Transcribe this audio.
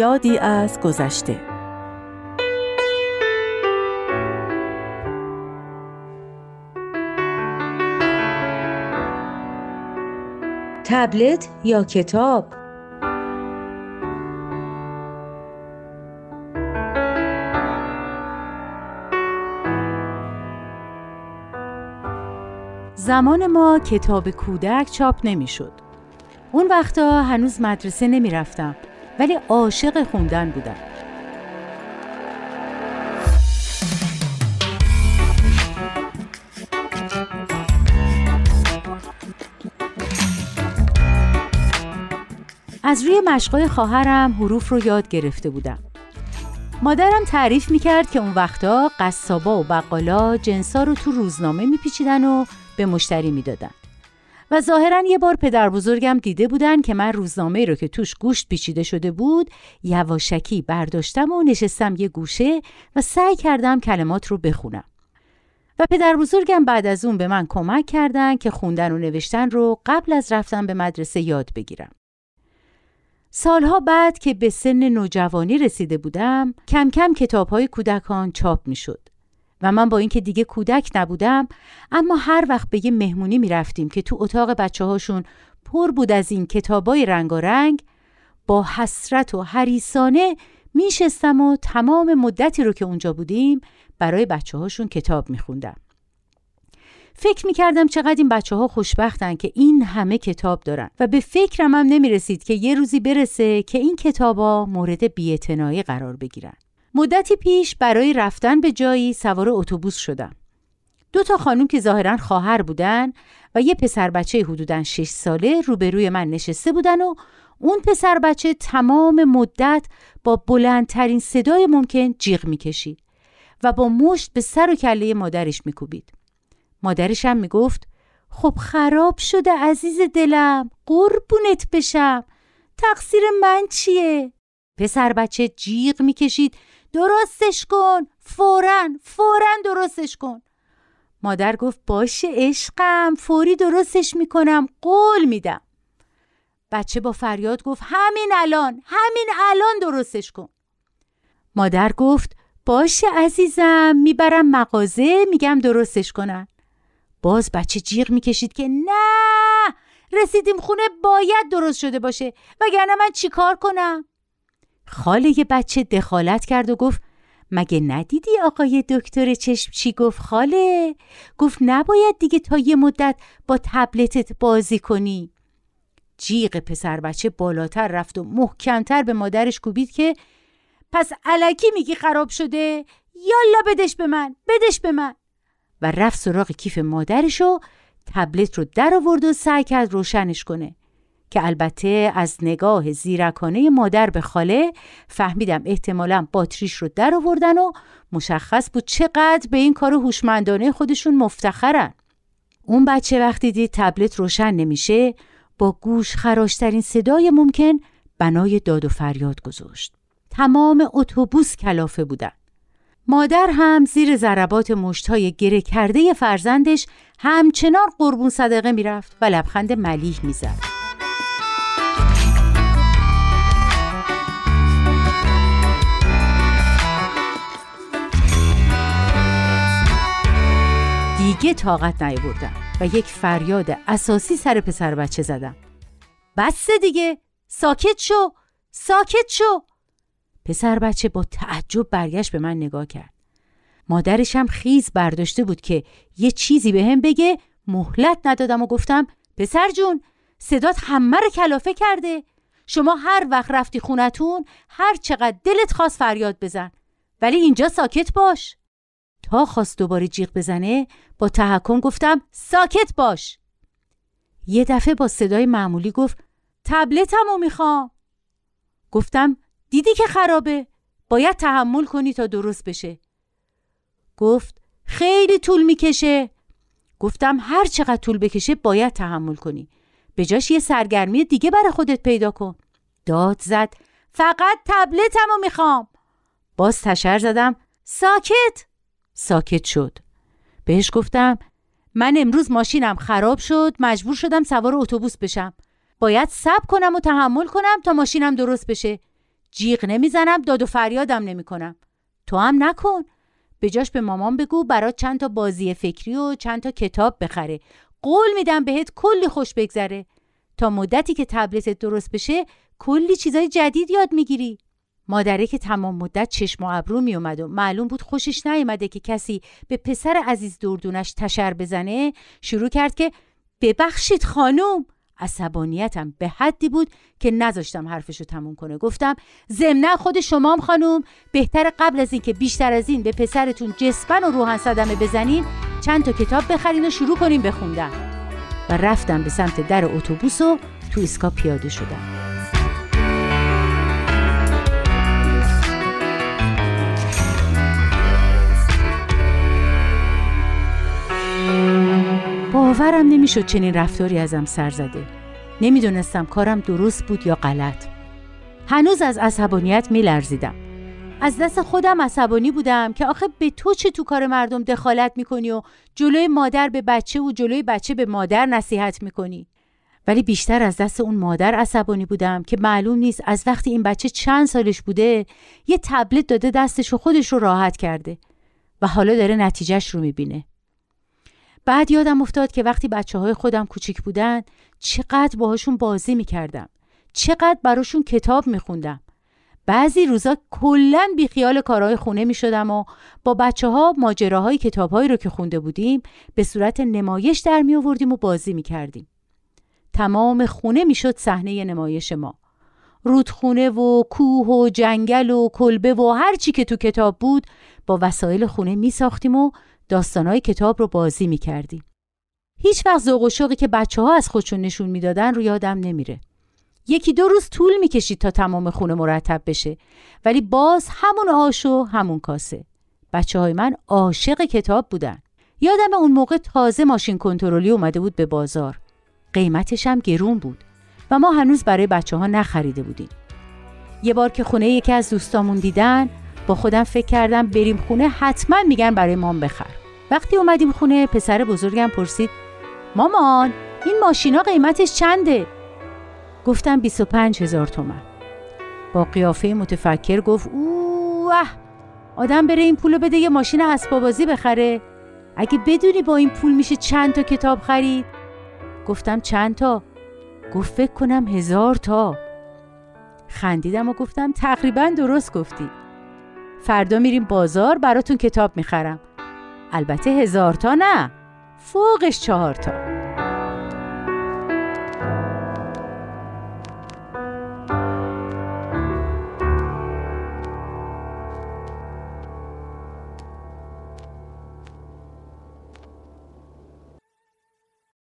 یادی از گذشته. تبلت یا کتاب؟ زمان ما کتاب کودک چاپ نمی‌شد. اون وقتا هنوز مدرسه نمی رفتم ولی عاشق خوندن بودم. از روی مشقای خواهرم حروف رو یاد گرفته بودم. مادرم تعریف می‌کرد که اون وقتا قصابا و بقالا جنسا رو تو روزنامه میپیچیدن و به مشتری می‌دادن. و ظاهرا یه بار پدر بزرگم دیده بودن که من روزنامه رو که توش گوشت پیچیده شده بود یواشکی برداشتم و نشستم یه گوشه و سعی کردم کلمات رو بخونم. و پدر بزرگم بعد از اون به من کمک کردن که خوندن و نوشتن رو قبل از رفتن به مدرسه یاد بگیرم. سالها بعد که به سن نوجوانی رسیده بودم کم کم کتاب های کودکان چاپ می شد. و من با اینکه دیگه کودک نبودم اما هر وقت به یه مهمونی می رفتیم که تو اتاق بچه هاشون پر بود از این کتابای رنگ با حسرت و حریسانه میشستم و تمام مدتی رو که اونجا بودیم برای بچه هاشون کتاب می خوندم. فکر می کردم چقدر این بچه ها خوشبختن که این همه کتاب دارن و به فکرم هم نمی رسید که یه روزی برسه که این کتابا مورد بیعتنائی قرار بگیرن. مدتی پیش برای رفتن به جایی سوار اتوبوس شدم. دو تا خانم که ظاهرا خواهر بودن و یه پسر بچه حدوداً 6 ساله روبروی من نشسته بودن و اون پسر بچه تمام مدت با بلندترین صدای ممکن جیغ می‌کشید و با مشت به سر و کله مادرش میکوبید. مادرش هم می‌گفت خب خراب شده عزیز دلم قربونت بشم تقصیر من چیه؟ پسر بچه جیغ می‌کشید درستش کن فورا فورا درستش کن. مادر گفت باشه عشقم فوری درستش می‌کنم قول میدم. بچه با فریاد گفت همین الان همین الان درستش کن. مادر گفت باشه عزیزم می‌برم مغازه میگم درستش کنن. باز بچه جیغ می‌کشید که نه رسیدیم خونه باید درست شده باشه وگرنه من چیکار کنم؟ خاله یه بچه دخالت کرد و گفت مگه ندیدی آقای دکتر چشم چی گفت خاله؟ گفت نباید دیگه تا یه مدت با تبلتت بازی کنی جیغ پسر بچه بالاتر رفت و محکمتر به مادرش کوبید که پس علکی میگی خراب شده؟ یالا بدش به من بدش به من و رفت سراغ کیف مادرش و تبلت رو در آورد و سعی کرد روشنش کنه که البته از نگاه زیرکانه مادر به خاله فهمیدم احتمالا باتریش رو در آوردن و مشخص بود چقدر به این کار هوشمندانه خودشون مفتخرن. اون بچه وقتی دید تبلت روشن نمیشه با گوش خراشترین صدای ممکن بنای داد و فریاد گذاشت. تمام اتوبوس کلافه بودن. مادر هم زیر ضربات مشتهای گره کرده فرزندش همچنان قربون صدقه می‌رفت و لبخند ملیح می‌زد. دیگه طاقت نیاوردم و یک فریاد اساسی سر پسر بچه زدم. بس دیگه ساکت شو ساکت شو. پسر بچه با تعجب برگشت به من نگاه کرد. مادرشم خیز برداشته بود که یه چیزی به هم بگه مهلت ندادم و گفتم پسر جون صدات همه رو کلافه کرده. شما هر وقت رفتی خونتون هر چقدر دلت خواست فریاد بزن. ولی اینجا ساکت باش. تا خواست دوباره جیغ بزنه با تحکم گفتم ساکت باش. یه دفعه با صدای معمولی گفت تبلتمو می‌خوام. گفتم دیدی که خرابه؟ باید تحمل کنی تا درست بشه. گفت خیلی طول می‌کشه. گفتم هر چقدر طول بکشه باید تحمل کنی. به جاش یه سرگرمی دیگه برای خودت پیدا کن. داد زد فقط تبلتمو می‌خوام. باز تشر زدم ساکت! ساکت شد. بهش گفتم من امروز ماشینم خراب شد مجبور شدم سوار اتوبوس بشم. باید صبر کنم و تحمل کنم تا ماشینم درست بشه. جیغ نمی‌زنم داد و فریادم نمی‌کنم. تو هم نکن. به جاش به مامان بگو برات چند تا بازی فکری و چند تا کتاب بخره. قول میدم بهت کلی خوش بگذره. تا مدتی که تبلتت درست بشه کلی چیزای جدید یاد می‌گیری. مادره که تمام مدت چشم و ابرو می اومد و معلوم بود خوشش نیومده که کسی به پسر عزیز دردونش تشر بزنه شروع کرد که ببخشید خانم. عصبانیتم به حدی بود که نذاشتم حرفشو تموم کنه. گفتم ضمنا خود شمام خانم بهتر قبل از اینکه بیشتر از این به پسرتون جسپن و روحن صدمه بزنین چند تا کتاب بخرین و شروع کنیم بخوندن و رفتم به سمت در اتوبوس و تو ایسکا پیاده شدم. باورم نمی‌شد چنین رفتاری ازم سر زده. نمی‌دونستم کارم درست بود یا غلط. هنوز از عصبانیت میلرزیدم. از دست خودم عصبانی بودم که آخه به تو چه تو کار مردم دخالت می‌کنی و جلوی مادر به بچه و جلوی بچه به مادر نصیحت می‌کنی؟ ولی بیشتر از دست اون مادر عصبانی بودم که معلوم نیست از وقتی این بچه چند سالش بوده یه تبلت داده دستش و خودش رو راحت کرده و حالا داره نتیجهش رو می‌بینه. بعد یادم افتاد که وقتی بچه های خودم کوچیک بودن چقدر باهاشون بازی می‌کردم چقدر براشون کتاب میخوندم بعضی روزا کلا بیخیال کارهای خونه می‌شدم و با بچه ها ماجراهای کتابهایی رو که خونده بودیم به صورت نمایش در می آوردیم و بازی می کردیم. تمام خونه می‌شد صحنه نمایش ما. رودخونه و کوه و جنگل و کلبه و هر چی که تو کتاب بود با وسایل خونه می ساختیم و داستانهای کتاب رو بازی می کردیم. هیچ وقت ذوق و شوقی که بچه ها از خودشون نشون می‌دادن رو یادم نمیره. یکی دو روز طول می‌کشید تا تمام خونه مرتب بشه ولی باز همون آش و همون کاسه. بچه های من عاشق کتاب بودن. یادم اون موقع تازه ماشین کنترلی اومده بود به بازار. قیمتش هم گرون بود و ما هنوز برای بچه ها نخریده بودیم. یه بار که خونه یکی از دوستامون دیدن با خودم فکر کردم بریم خونه حتما میگن برای مام بخر. وقتی اومدیم خونه پسر بزرگم پرسید مامان این ماشینا قیمتش چنده؟ گفتم 25 هزار تومن. با قیافه متفکر گفت اوه آدم بره این پولو بده یه ماشین اسبابازی بخره. اگه بدونی با این پول میشه چند تا کتاب خرید گفتم چند تا؟ گفت فکر کنم هزار تا. خندیدم و گفتم تقریبا درست گفتی. فردا میریم بازار براتون کتاب می‌خرم. البته هزار تا نه. فوقش چهار تا.